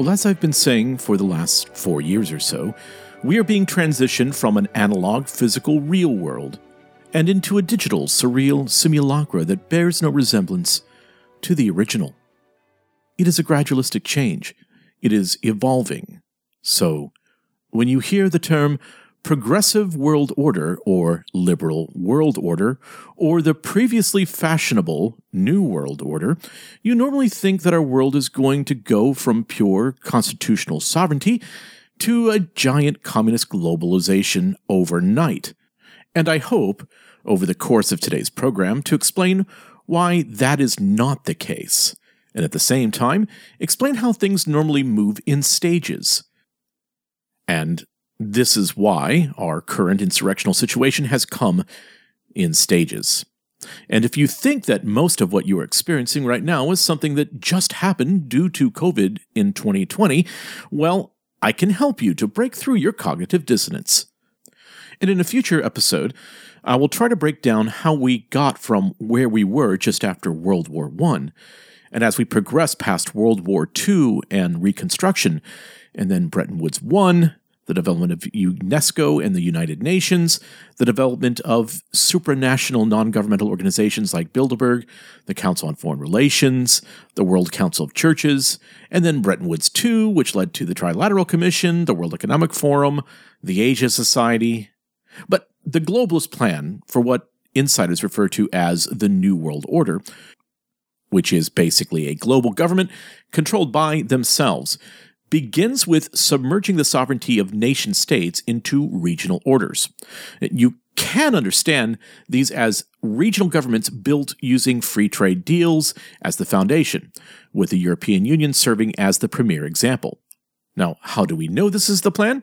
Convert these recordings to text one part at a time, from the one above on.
Well, as I've been saying for the last four years or so, we are being transitioned from an analog, physical, real world and into a digital, surreal simulacra that bears no resemblance to the original. It is a gradualistic change. It is evolving. So, when you hear the term progressive world order or liberal world order or the previously fashionable new world order, you normally think that our world is going to go from pure constitutional sovereignty to a giant communist globalization overnight. And I hope, over the course of today's program, to explain why that is not the case, and at the same time, explain how things normally move in stages. And this is why our current insurrectional situation has come in stages. And if you think that most of what you are experiencing right now is something that just happened due to COVID in 2020, well, I can help you to break through your cognitive dissonance. And in a future episode, I will try to break down how we got from where we were just after World War I, and as we progress past World War II and Reconstruction, and then Bretton Woods I, the development of UNESCO and the United Nations, the development of supranational non governmental organizations like Bilderberg, the Council on Foreign Relations, the World Council of Churches, and then Bretton Woods II, which led to the Trilateral Commission, the World Economic Forum, the Asia Society. But the globalist plan for what insiders refer to as the New World Order, which is basically a global government controlled by themselves, begins with submerging the sovereignty of nation states into regional orders. You can understand these as regional governments built using free trade deals as the foundation, with the European Union serving as the premier example. Now, how do we know this is the plan?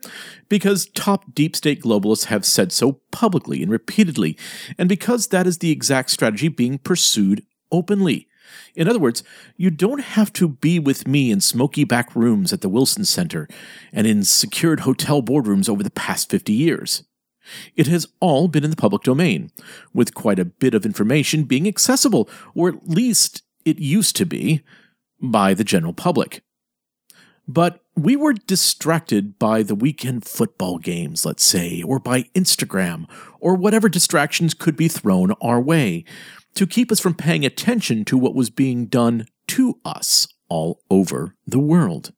Because top deep state globalists have said so publicly and repeatedly, and because that is the exact strategy being pursued openly. In other words, you don't have to be with me in smoky back rooms at the Wilson Center and in secured hotel boardrooms over the past 50 years. It has all been in the public domain, with quite a bit of information being accessible, or at least it used to be, by the general public. But we were distracted by the weekend football games, let's say, or by Instagram, or whatever distractions could be thrown our way, to keep us from paying attention to what was being done to us all over the world.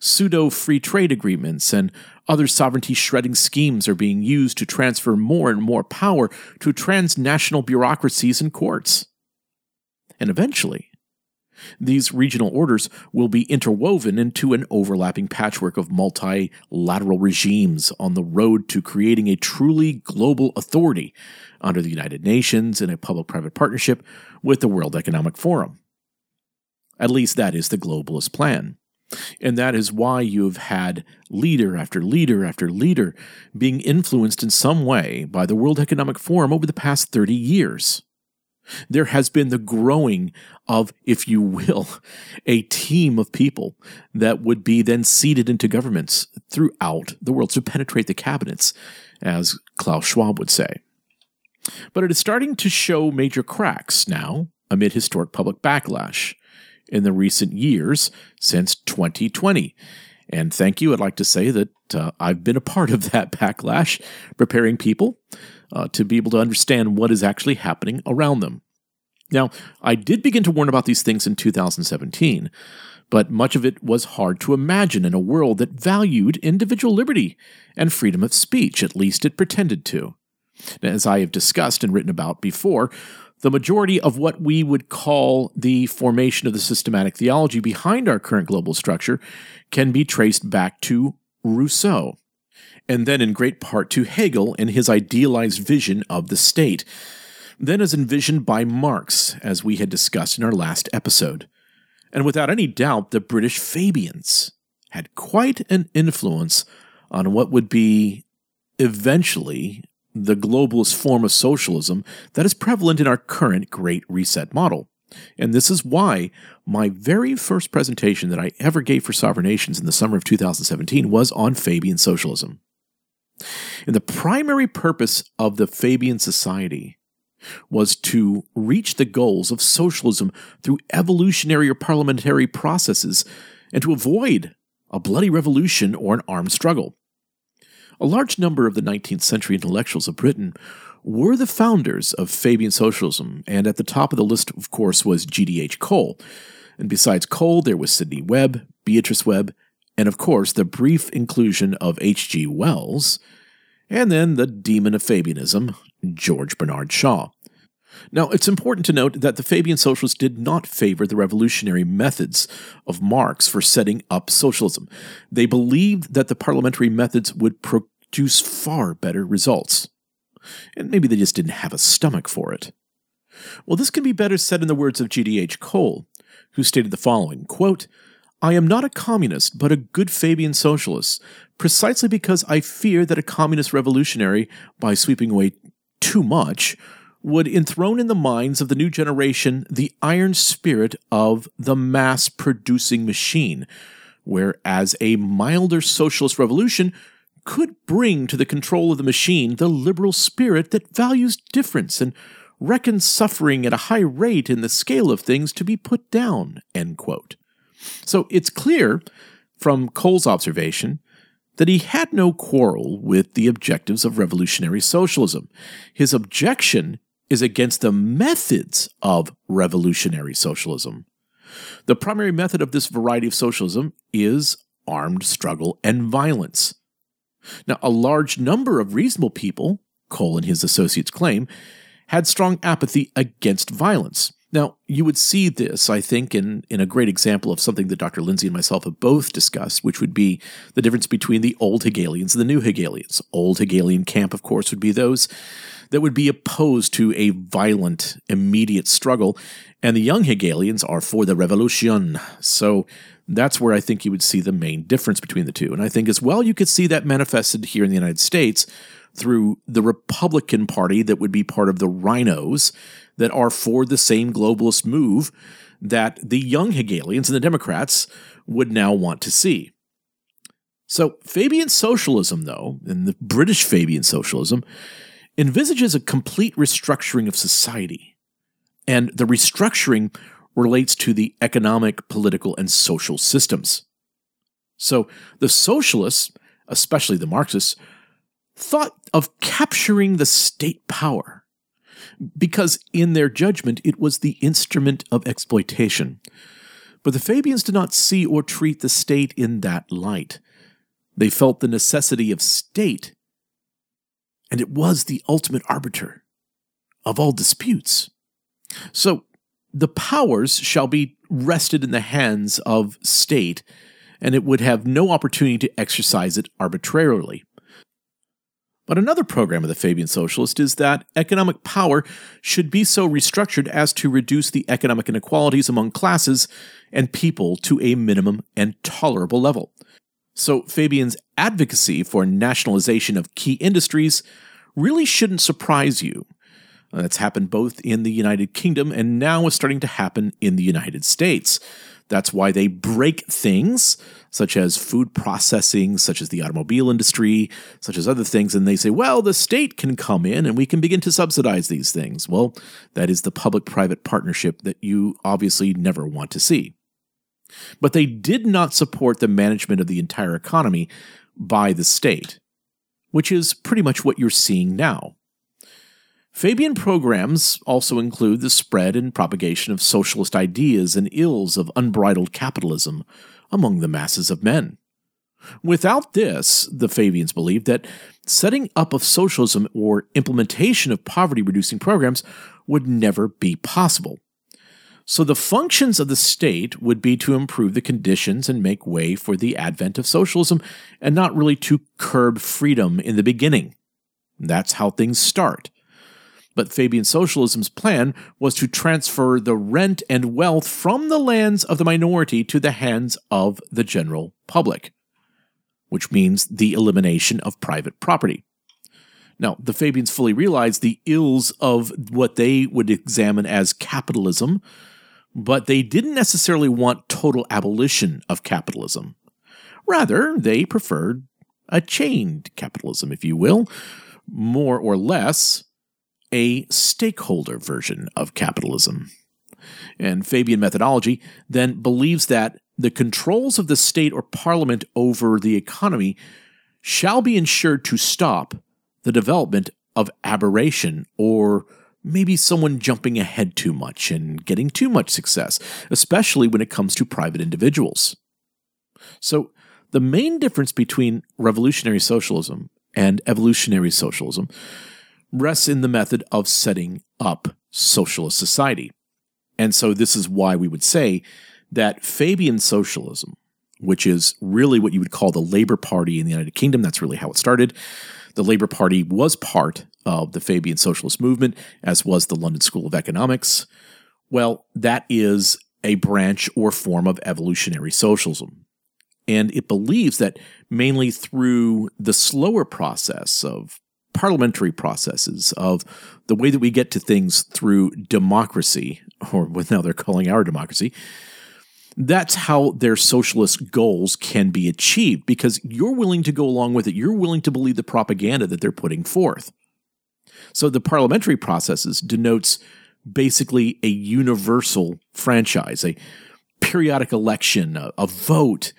Pseudo free trade agreements and other sovereignty shredding schemes are being used to transfer more and more power to transnational bureaucracies and courts. And eventually, these regional orders will be interwoven into an overlapping patchwork of multilateral regimes on the road to creating a truly global authority under the United Nations in a public private partnership with the World Economic Forum. At least that is the globalist plan. And that is why you've had leader after leader after leader being influenced in some way by the World Economic Forum over the past 30 years. There has been the growing of, if you will, a team of people that would be then seated into governments throughout the world to penetrate the cabinets, as Klaus Schwab would say. But it is starting to show major cracks now amid historic public backlash in the recent years since 2020. And thank you. I'd like to say that uh, I've been a part of that backlash, preparing people uh, to be able to understand what is actually happening around them. Now, I did begin to warn about these things in 2017, but much of it was hard to imagine in a world that valued individual liberty and freedom of speech, at least it pretended to. As I have discussed and written about before, the majority of what we would call the formation of the systematic theology behind our current global structure can be traced back to Rousseau, and then in great part to Hegel and his idealized vision of the state, then as envisioned by Marx, as we had discussed in our last episode. And without any doubt, the British Fabians had quite an influence on what would be eventually the globalist form of socialism that is prevalent in our current Great Reset model. And this is why my very first presentation that I ever gave for Sovereign Nations in the summer of 2017 was on Fabian socialism. And the primary purpose of the Fabian Society was to reach the goals of socialism through evolutionary or parliamentary processes and to avoid a bloody revolution or an armed struggle. A large number of the 19th century intellectuals of Britain were the founders of Fabian socialism, and at the top of the list, of course, was G.D.H. Cole. And besides Cole, there was Sidney Webb, Beatrice Webb, and of course, the brief inclusion of H.G. Wells, and then the demon of Fabianism, George Bernard Shaw. Now, it's important to note that the Fabian socialists did not favor the revolutionary methods of Marx for setting up socialism. They believed that the parliamentary methods would produce far better results. And maybe they just didn't have a stomach for it. Well, this can be better said in the words of G.D.H. Cole, who stated the following quote, I am not a communist, but a good Fabian socialist, precisely because I fear that a communist revolutionary, by sweeping away too much, would enthrone in the minds of the new generation the iron spirit of the mass producing machine, whereas a milder socialist revolution could bring to the control of the machine the liberal spirit that values difference and reckons suffering at a high rate in the scale of things to be put down. End quote. So it's clear from Cole's observation that he had no quarrel with the objectives of revolutionary socialism. His objection is against the methods of revolutionary socialism. The primary method of this variety of socialism is armed struggle and violence. Now, a large number of reasonable people, Cole and his associates claim, had strong apathy against violence. Now, you would see this, I think, in, in a great example of something that Dr. Lindsay and myself have both discussed, which would be the difference between the old Hegelians and the new Hegelians. Old Hegelian camp, of course, would be those that would be opposed to a violent, immediate struggle, and the young Hegelians are for the revolution. So that's where I think you would see the main difference between the two. And I think as well you could see that manifested here in the United States through the Republican Party that would be part of the RINOs that are for the same globalist move that the young Hegelians and the Democrats would now want to see. So, Fabian socialism, though, and the British Fabian socialism, envisages a complete restructuring of society. And the restructuring relates to the economic, political, and social systems. So, the socialists, especially the Marxists, thought of capturing the state power because in their judgment it was the instrument of exploitation. But the Fabians did not see or treat the state in that light. They felt the necessity of state, and it was the ultimate arbiter of all disputes. So the powers shall be rested in the hands of state, and it would have no opportunity to exercise it arbitrarily. But another program of the Fabian Socialist is that economic power should be so restructured as to reduce the economic inequalities among classes and people to a minimum and tolerable level. So, Fabian's advocacy for nationalization of key industries really shouldn't surprise you. That's happened both in the United Kingdom and now is starting to happen in the United States. That's why they break things such as food processing, such as the automobile industry, such as other things, and they say, well, the state can come in and we can begin to subsidize these things. Well, that is the public private partnership that you obviously never want to see. But they did not support the management of the entire economy by the state, which is pretty much what you're seeing now. Fabian programs also include the spread and propagation of socialist ideas and ills of unbridled capitalism among the masses of men. Without this, the Fabians believed that setting up of socialism or implementation of poverty reducing programs would never be possible. So the functions of the state would be to improve the conditions and make way for the advent of socialism and not really to curb freedom in the beginning. That's how things start. But Fabian socialism's plan was to transfer the rent and wealth from the lands of the minority to the hands of the general public, which means the elimination of private property. Now, the Fabians fully realized the ills of what they would examine as capitalism, but they didn't necessarily want total abolition of capitalism. Rather, they preferred a chained capitalism, if you will, more or less a stakeholder version of capitalism. And Fabian methodology then believes that the controls of the state or parliament over the economy shall be ensured to stop the development of aberration or maybe someone jumping ahead too much and getting too much success, especially when it comes to private individuals. So, the main difference between revolutionary socialism and evolutionary socialism rests in the method of setting up socialist society. And so, this is why we would say that Fabian socialism, which is really what you would call the Labor Party in the United Kingdom, that's really how it started, the Labour Party was part of the Fabian socialist movement, as was the London School of Economics. Well, that is a branch or form of evolutionary socialism. And it believes that mainly through the slower process of parliamentary processes, of the way that we get to things through democracy, or what now they're calling our democracy, that's how their socialist goals can be achieved because you're willing to go along with it. You're willing to believe the propaganda that they're putting forth. So the parliamentary processes denotes basically a universal franchise, a periodic election, a, a vote,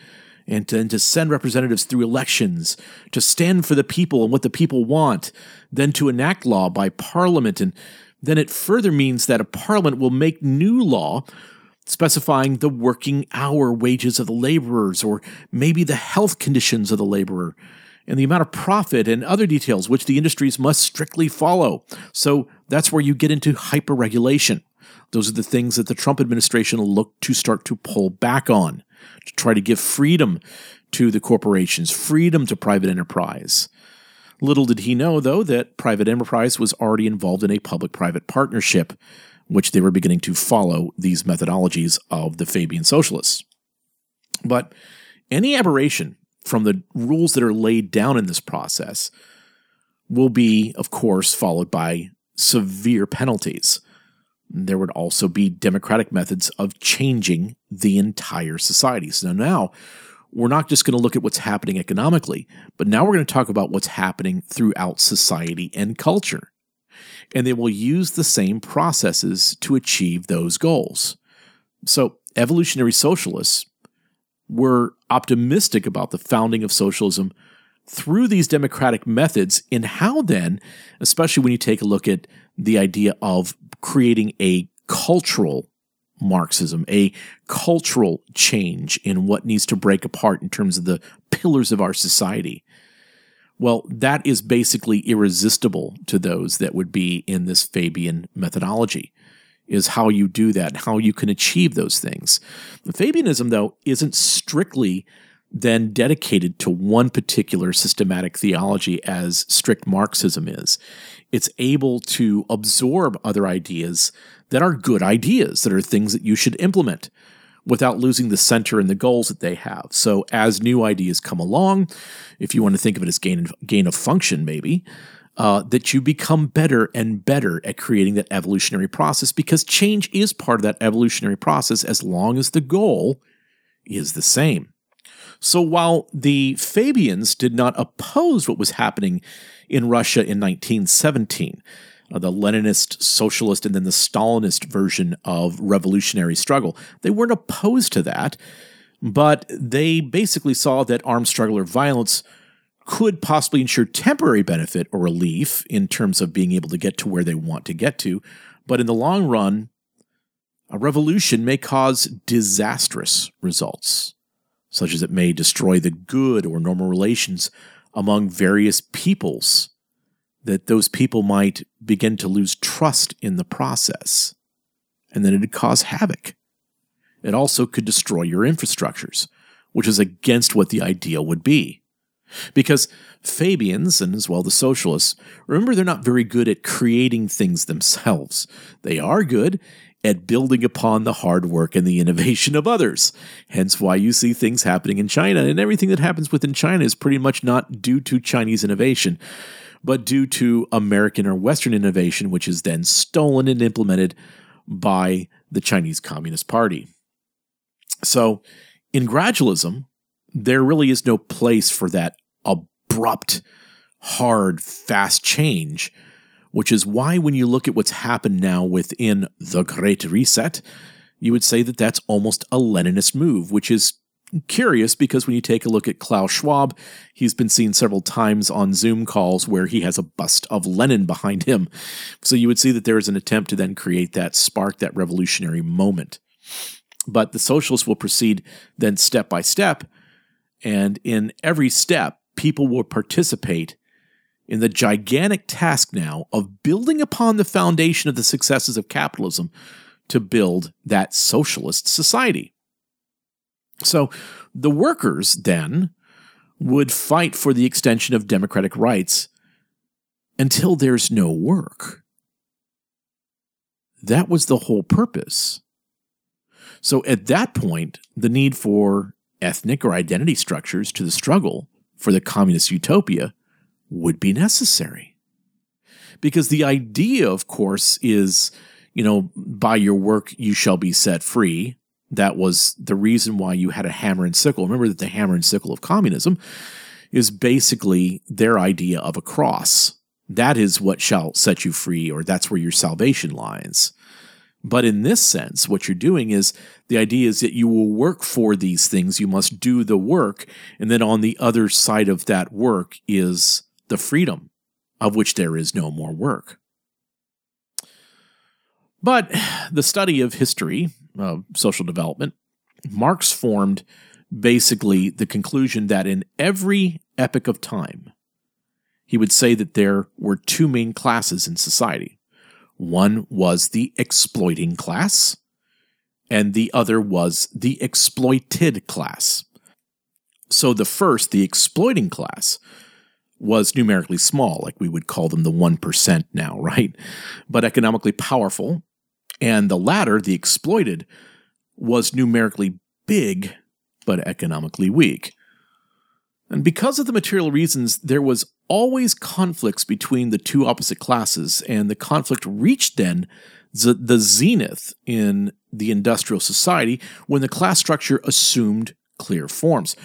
and to, to send representatives through elections, to stand for the people and what the people want, then to enact law by parliament. And then it further means that a parliament will make new law specifying the working hour wages of the laborers, or maybe the health conditions of the laborer, and the amount of profit and other details which the industries must strictly follow. So that's where you get into hyperregulation. Those are the things that the Trump administration will look to start to pull back on, to try to give freedom to the corporations, freedom to private enterprise. Little did he know, though, that private enterprise was already involved in a public private partnership which they were beginning to follow these methodologies of the Fabian socialists. But any aberration from the rules that are laid down in this process will be, of course, followed by severe penalties. There would also be democratic methods of changing the entire society. So now we're not just going to look at what's happening economically, but now we're going to talk about what's happening throughout society and culture and they will use the same processes to achieve those goals. So, evolutionary socialists were optimistic about the founding of socialism through these democratic methods, in how then, especially when you take a look at the idea of creating a cultural Marxism, a cultural change in what needs to break apart in terms of the pillars of our society. Well, that is basically irresistible to those that would be in this Fabian methodology, is how you do that, how you can achieve those things. The Fabianism, though, isn't strictly then dedicated to one particular systematic theology as strict Marxism is. It's able to absorb other ideas that are good ideas, that are things that you should implement without losing the center and the goals that they have. So as new ideas come along, if you want to think of it as gain gain of function, maybe. Uh, that you become better and better at creating that evolutionary process because change is part of that evolutionary process as long as the goal is the same. So while the Fabians did not oppose what was happening in Russia in 1917, uh, the Leninist, socialist, and then the Stalinist version of revolutionary struggle. They weren't opposed to that, but they basically saw that armed struggle or violence could possibly ensure temporary benefit or relief in terms of being able to get to where they want to get to. But in the long run, a revolution may cause disastrous results, such as it may destroy the good or normal relations among various peoples that those people might begin to lose trust in the process, and then it'd cause havoc. It also could destroy your infrastructures, which is against what the ideal would be. Because Fabians, and as well the socialists, remember they're not very good at creating things themselves. They are good at building upon the hard work and the innovation of others. Hence why you see things happening in China, and everything that happens within China is pretty much not due to Chinese innovation, but due to American or Western innovation, which is then stolen and implemented by the Chinese Communist Party. So, in gradualism, there really is no place for that abrupt, hard, fast change which is why when you look at what's happened now within the Great Reset, you would say that that's almost a Leninist move, which is curious because when you take a look at Klaus Schwab, he's been seen several times on Zoom calls where he has a bust of Lenin behind him. So you would see that there is an attempt to then create that spark, that revolutionary moment. But the socialists will proceed then step by step. And in every step, people will participate in the gigantic task now of building upon the foundation of the successes of capitalism to build that socialist society. So the workers then would fight for the extension of democratic rights until there's no work. That was the whole purpose. So at that point, the need for ethnic or identity structures to the struggle for the communist utopia would be necessary. Because the idea, of course, is, you know, by your work you shall be set free. That was the reason why you had a hammer and sickle. Remember that the hammer and sickle of communism is basically their idea of a cross. That is what shall set you free, or that's where your salvation lies. But in this sense, what you're doing is the idea is that you will work for these things. You must do the work. And then on the other side of that work is the freedom of which there is no more work. But the study of history, of social development, Marx formed basically the conclusion that in every epoch of time, he would say that there were two main classes in society. One was the exploiting class, and the other was the exploited class. So the first, the exploiting class, was numerically small, like we would call them the 1% now, right? But economically powerful. And the latter, the exploited, was numerically big, but economically weak. And because of the material reasons, there was always conflicts between the two opposite classes, and the conflict reached then the, the zenith in the industrial society when the class structure assumed clear forms.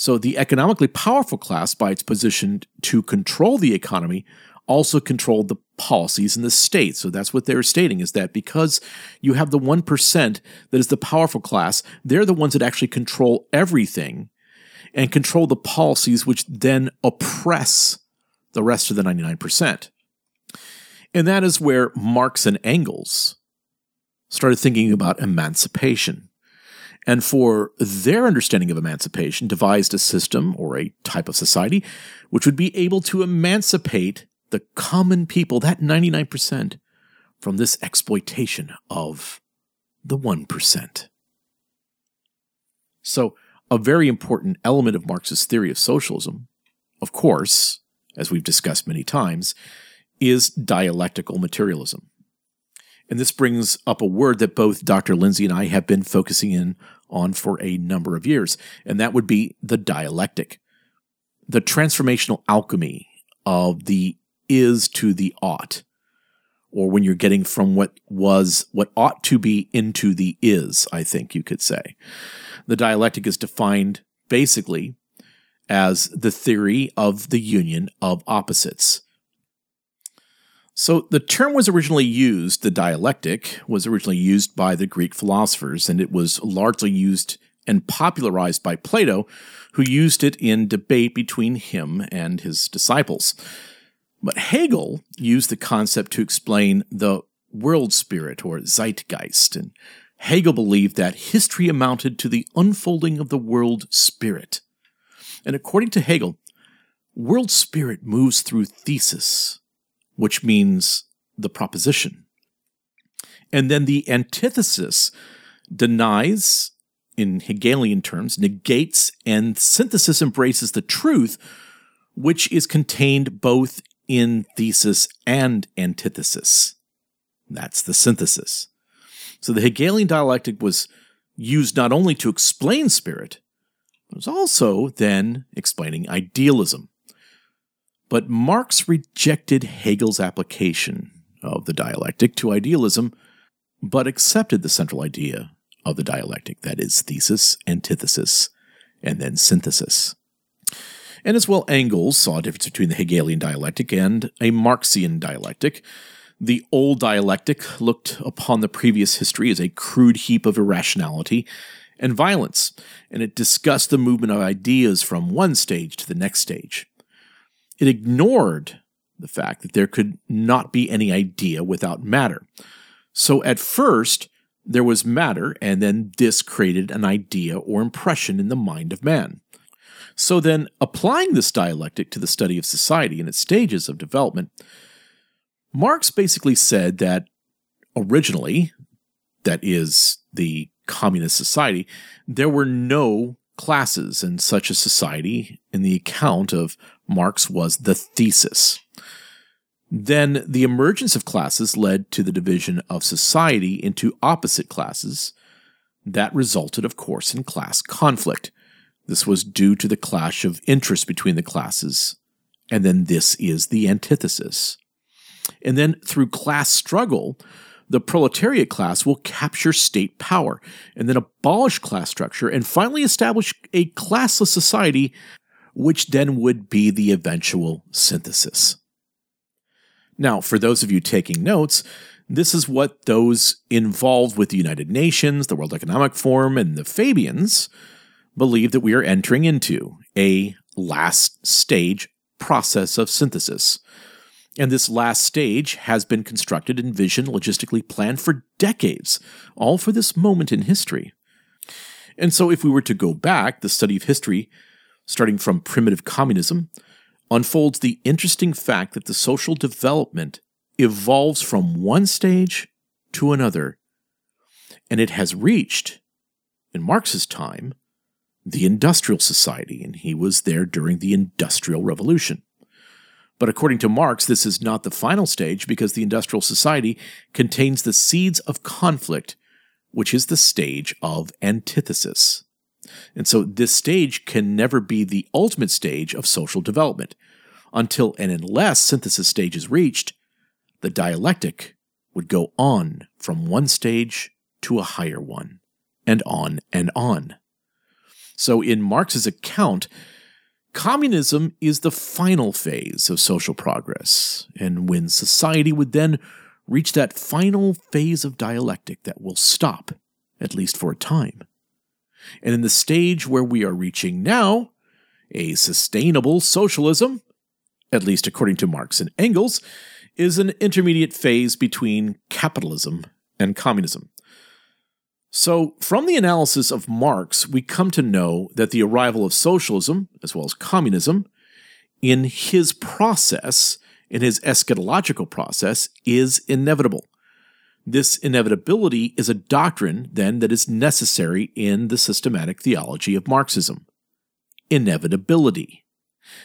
So the economically powerful class, by its position to control the economy, also controlled the policies in the state. So that's what they're stating is that because you have the 1% that is the powerful class, they're the ones that actually control everything and control the policies which then oppress the rest of the 99%. And that is where Marx and Engels started thinking about emancipation and for their understanding of emancipation, devised a system or a type of society which would be able to emancipate the common people, that 99%, from this exploitation of the 1%. So, a very important element of Marx's theory of socialism, of course, as we've discussed many times, is dialectical materialism. And this brings up a word that both Dr. Lindsay and I have been focusing in on for a number of years, and that would be the dialectic, the transformational alchemy of the is to the ought, or when you're getting from what was, what ought to be into the is, I think you could say. The dialectic is defined basically as the theory of the union of opposites. So the term was originally used, the dialectic was originally used by the Greek philosophers, and it was largely used and popularized by Plato, who used it in debate between him and his disciples. But Hegel used the concept to explain the world spirit or zeitgeist, and Hegel believed that history amounted to the unfolding of the world spirit. And according to Hegel, world spirit moves through thesis, which means the proposition. And then the antithesis denies, in Hegelian terms, negates, and synthesis embraces the truth, which is contained both in thesis and antithesis. That's the synthesis. So the Hegelian dialectic was used not only to explain spirit, it was also then explaining idealism. But Marx rejected Hegel's application of the dialectic to idealism, but accepted the central idea of the dialectic that is, thesis, antithesis, and then synthesis. And as well, Engels saw a difference between the Hegelian dialectic and a Marxian dialectic. The old dialectic looked upon the previous history as a crude heap of irrationality and violence, and it discussed the movement of ideas from one stage to the next stage. It ignored the fact that there could not be any idea without matter. So at first, there was matter, and then this created an idea or impression in the mind of man. So then, applying this dialectic to the study of society and its stages of development, Marx basically said that originally, that is, the communist society, there were no classes in such a society, in the account of Marx was the thesis. Then the emergence of classes led to the division of society into opposite classes. That resulted, of course, in class conflict. This was due to the clash of interests between the classes. And then this is the antithesis. And then through class struggle, the proletariat class will capture state power and then abolish class structure and finally establish a classless society, which then would be the eventual synthesis. Now, for those of you taking notes, this is what those involved with the United Nations, the World Economic Forum, and the Fabians believe that we are entering into a last stage process of synthesis and this last stage has been constructed, envisioned, logistically planned for decades, all for this moment in history. And so, if we were to go back, the study of history, starting from primitive communism, unfolds the interesting fact that the social development evolves from one stage to another. And it has reached, in Marx's time, the industrial society, and he was there during the Industrial Revolution. But according to Marx, this is not the final stage because the industrial society contains the seeds of conflict, which is the stage of antithesis. And so this stage can never be the ultimate stage of social development. Until and unless synthesis stage is reached, the dialectic would go on from one stage to a higher one, and on and on. So in Marx's account, Communism is the final phase of social progress, and when society would then reach that final phase of dialectic that will stop, at least for a time. And in the stage where we are reaching now, a sustainable socialism, at least according to Marx and Engels, is an intermediate phase between capitalism and communism. So, from the analysis of Marx, we come to know that the arrival of socialism, as well as communism, in his process, in his eschatological process, is inevitable. This inevitability is a doctrine, then, that is necessary in the systematic theology of Marxism. Inevitability.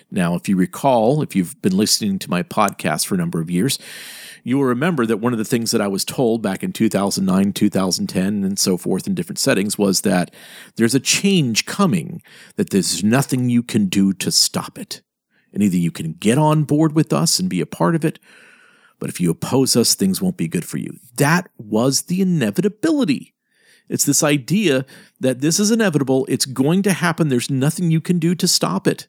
Now, if you recall, if you've been listening to my podcast for a number of years, you will remember that one of the things that I was told back in 2009, 2010, and so forth in different settings was that there's a change coming, that there's nothing you can do to stop it. And either you can get on board with us and be a part of it, but if you oppose us, things won't be good for you. That was the inevitability. It's this idea that this is inevitable, it's going to happen, there's nothing you can do to stop it.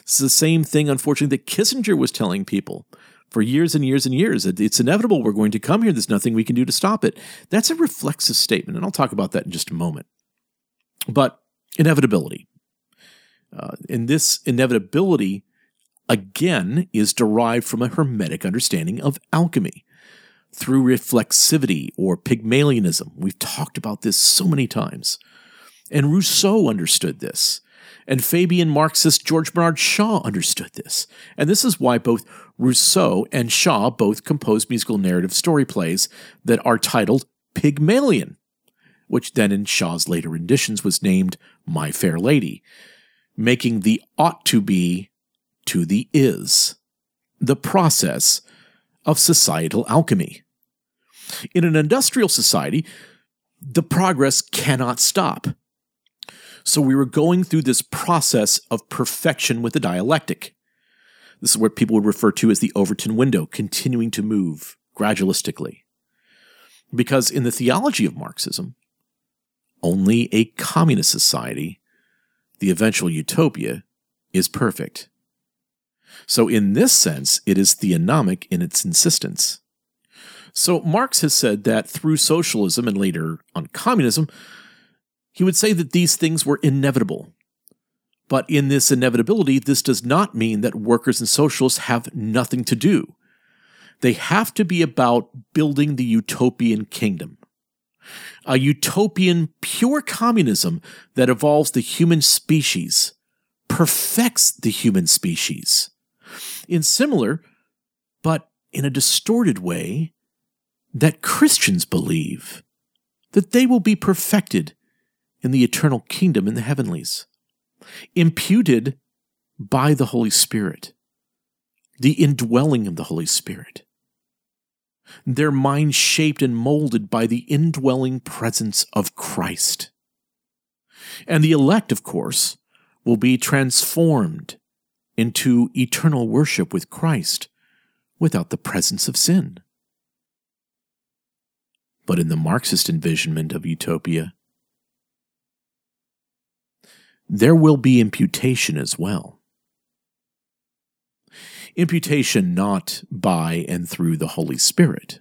It's the same thing, unfortunately, that Kissinger was telling people for years and years and years. It's inevitable. We're going to come here. There's nothing we can do to stop it. That's a reflexive statement, and I'll talk about that in just a moment. But inevitability. Uh, and this inevitability, again, is derived from a Hermetic understanding of alchemy through reflexivity or Pygmalionism. We've talked about this so many times. And Rousseau understood this. And Fabian Marxist George Bernard Shaw understood this. And this is why both Rousseau and Shaw both composed musical narrative story plays that are titled Pygmalion, which then in Shaw's later renditions was named My Fair Lady, making the ought to be to the is, the process of societal alchemy. In an industrial society, the progress cannot stop. So we were going through this process of perfection with the dialectic. This is what people would refer to as the Overton window, continuing to move gradualistically. Because in the theology of Marxism, only a communist society, the eventual utopia, is perfect. So, in this sense, it is theonomic in its insistence. So, Marx has said that through socialism and later on communism, he would say that these things were inevitable. But in this inevitability, this does not mean that workers and socialists have nothing to do. They have to be about building the utopian kingdom. A utopian pure communism that evolves the human species, perfects the human species. In similar, but in a distorted way, that Christians believe that they will be perfected in the eternal kingdom in the heavenlies, imputed by the Holy Spirit, the indwelling of the Holy Spirit, their minds shaped and molded by the indwelling presence of Christ. And the elect, of course, will be transformed into eternal worship with Christ without the presence of sin. But in the Marxist envisionment of utopia, there will be imputation as well. Imputation not by and through the Holy Spirit,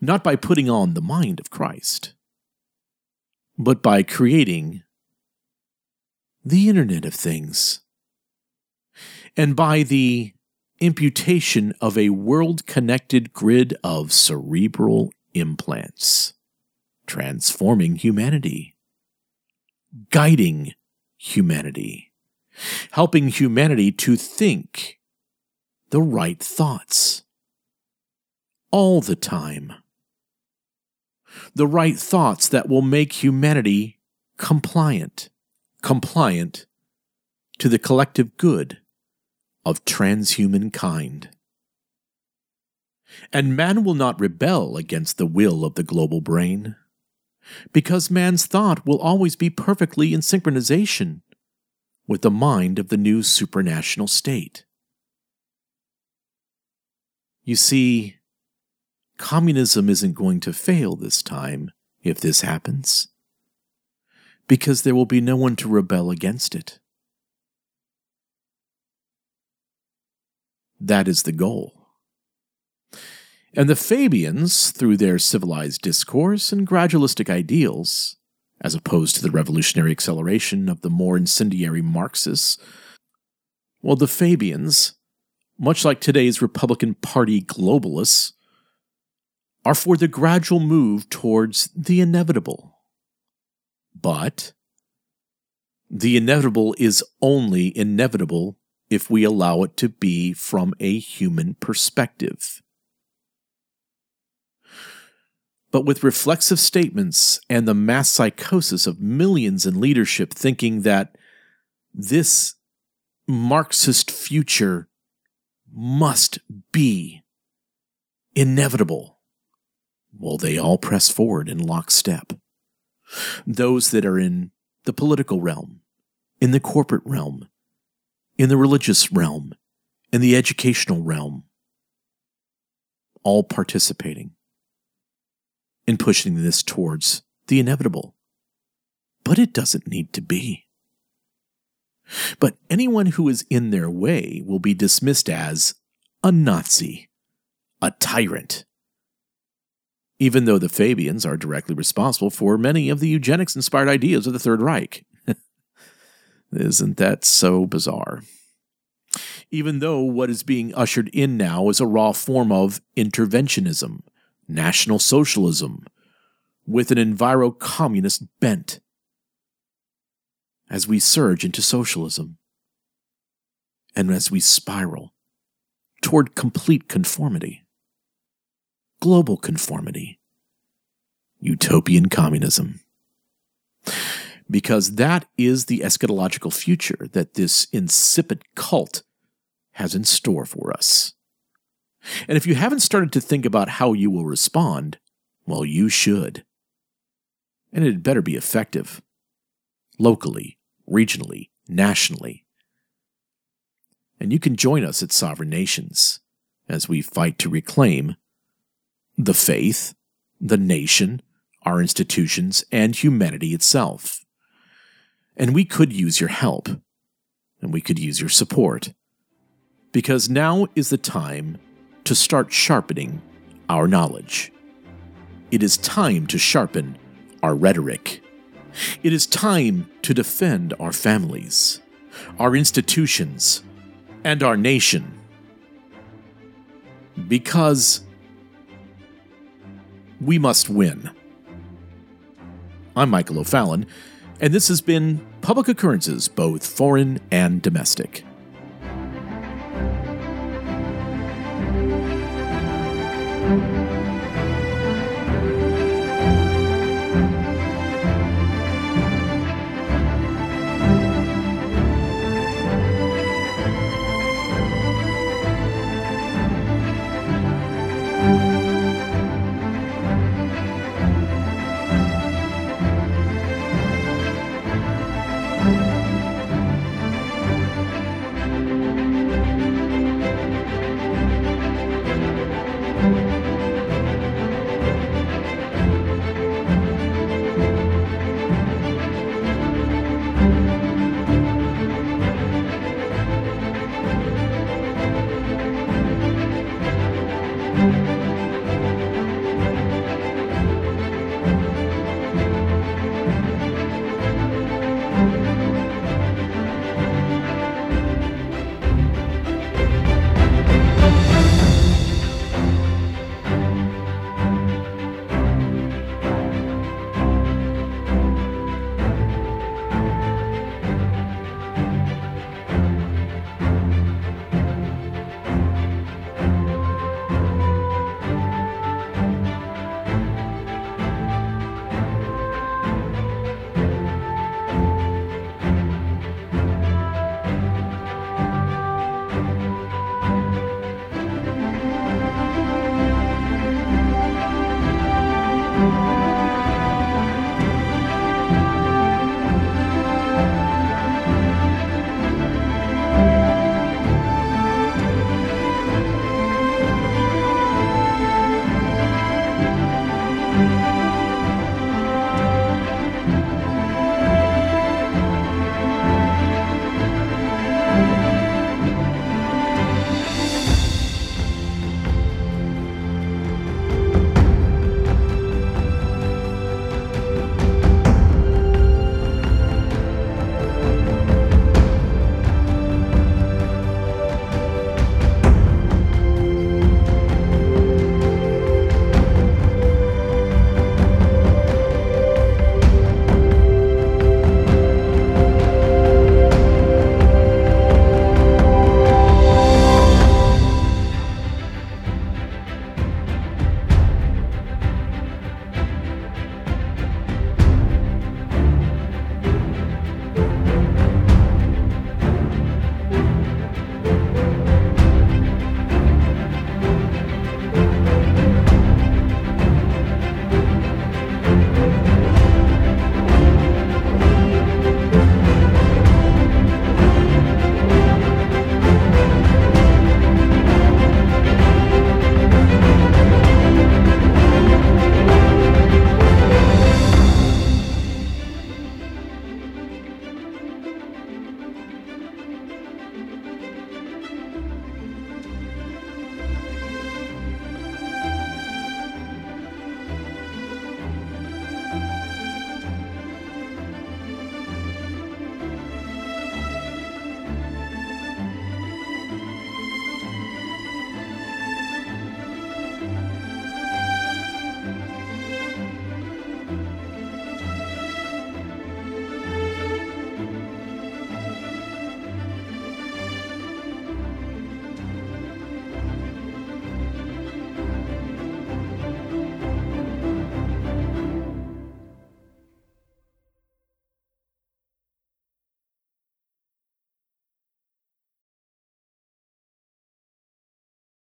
not by putting on the mind of Christ, but by creating the Internet of Things, and by the imputation of a world connected grid of cerebral implants, transforming humanity guiding humanity, helping humanity to think the right thoughts all the time. The right thoughts that will make humanity compliant, compliant to the collective good of transhuman kind. And man will not rebel against the will of the global brain because man's thought will always be perfectly in synchronization with the mind of the new supranational state. You see, communism isn't going to fail this time if this happens, because there will be no one to rebel against it. That is the goal. And the Fabians, through their civilized discourse and gradualistic ideals, as opposed to the revolutionary acceleration of the more incendiary Marxists, well, the Fabians, much like today's Republican Party globalists, are for the gradual move towards the inevitable. But the inevitable is only inevitable if we allow it to be from a human perspective but with reflexive statements and the mass psychosis of millions in leadership thinking that this Marxist future must be inevitable. Well, they all press forward in lockstep. Those that are in the political realm, in the corporate realm, in the religious realm, in the educational realm, all participating in pushing this towards the inevitable. But it doesn't need to be. But anyone who is in their way will be dismissed as a Nazi, a tyrant. Even though the Fabians are directly responsible for many of the eugenics inspired ideas of the Third Reich. Isn't that so bizarre? Even though what is being ushered in now is a raw form of interventionism National Socialism with an enviro communist bent as we surge into socialism and as we spiral toward complete conformity, global conformity, utopian communism. Because that is the eschatological future that this insipid cult has in store for us. And if you haven't started to think about how you will respond, well, you should. And it had better be effective. Locally, regionally, nationally. And you can join us at Sovereign Nations as we fight to reclaim the faith, the nation, our institutions, and humanity itself. And we could use your help, and we could use your support. Because now is the time to start sharpening our knowledge. It is time to sharpen our rhetoric. It is time to defend our families, our institutions, and our nation. Because we must win. I'm Michael O'Fallon, and this has been Public Occurrences, both foreign and domestic.